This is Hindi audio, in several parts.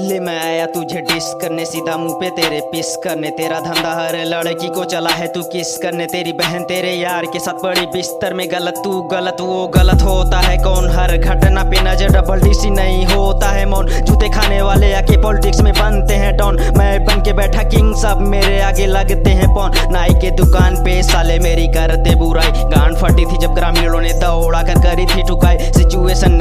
ले मैं आया तुझे डिस करने, सीधा मुँह पे तेरे पिस करने। तेरा धंधा हर लड़की को चला है, तू किस करने। तेरी बहन तेरे यार के साथ बड़ी बिस्तर में गलत, तू गलत, वो गलत होता है कौन? हर घटना पे नज़र डबल डीसी नहीं होता है मौन। जूते खाने वाले आके पॉलिटिक्स में बनते हैं डॉन। मैं बैठा किंग सब मेरे आगे लगते हैं पौन। नाई के दुकान पे साले मेरी करते बुराई। गांड फटी थी जब ग्रामीणों ने दौड़ा कर करी थी ठुकाई। सिचुएशन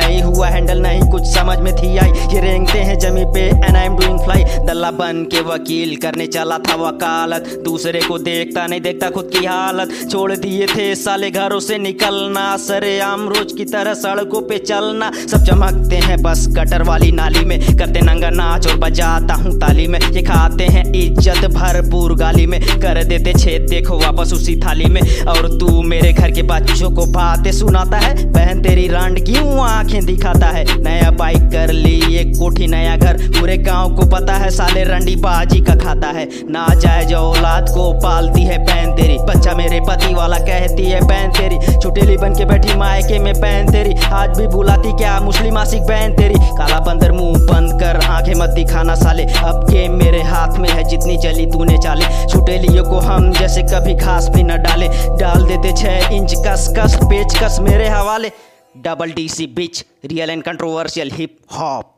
ये हैं जमी पे and I am doing fly दल्ला बन के वकील करने चला था वकालत। दूसरे को देखता नहीं, देखता खुद की हालत। छोड़ दिए थे साले घरों से निकलना। सरे आम रोज की तरह सड़कों पे चलना। सब चमकते हैं बस गटर वाली नाली में। करते नंगा नाच और बजाता हूँ ताली में। ये खाते हैं इज़्ज़त भरपूर गाली में। कर देते छेद, देखो वापस उसी थाली में। और तू मेरे घर के बच्चों को बातें सुनाता है। बहन तेरी रांड क्यों आँखें दिखाता है? नया बाइक कर ली, एक कोठी नया घर। पूरे गाँव को पता है, साले रंडी बाजी का खाता है। ना जाए जो औलाद को पालती है बहन तेरी। बच्चा मेरे पति वाला कहती है बहन तेरी। छुटेली बन के बैठी मायके में बहन तेरी। आज भी बुलाती क्या मुस्लिम आशिक बहन तेरी? काला बंदर मुँह बंद कर, आँखें मत दिखाना साले। अब के मेरे हाथ में है जितनी चली तूने चाले। छुटेलियों को हम जैसे कभी घास भी न डाले। डाल देते छह इंच कस कस पेच कस मेरे हवाले। Double D C bitch, real and controversial hip hop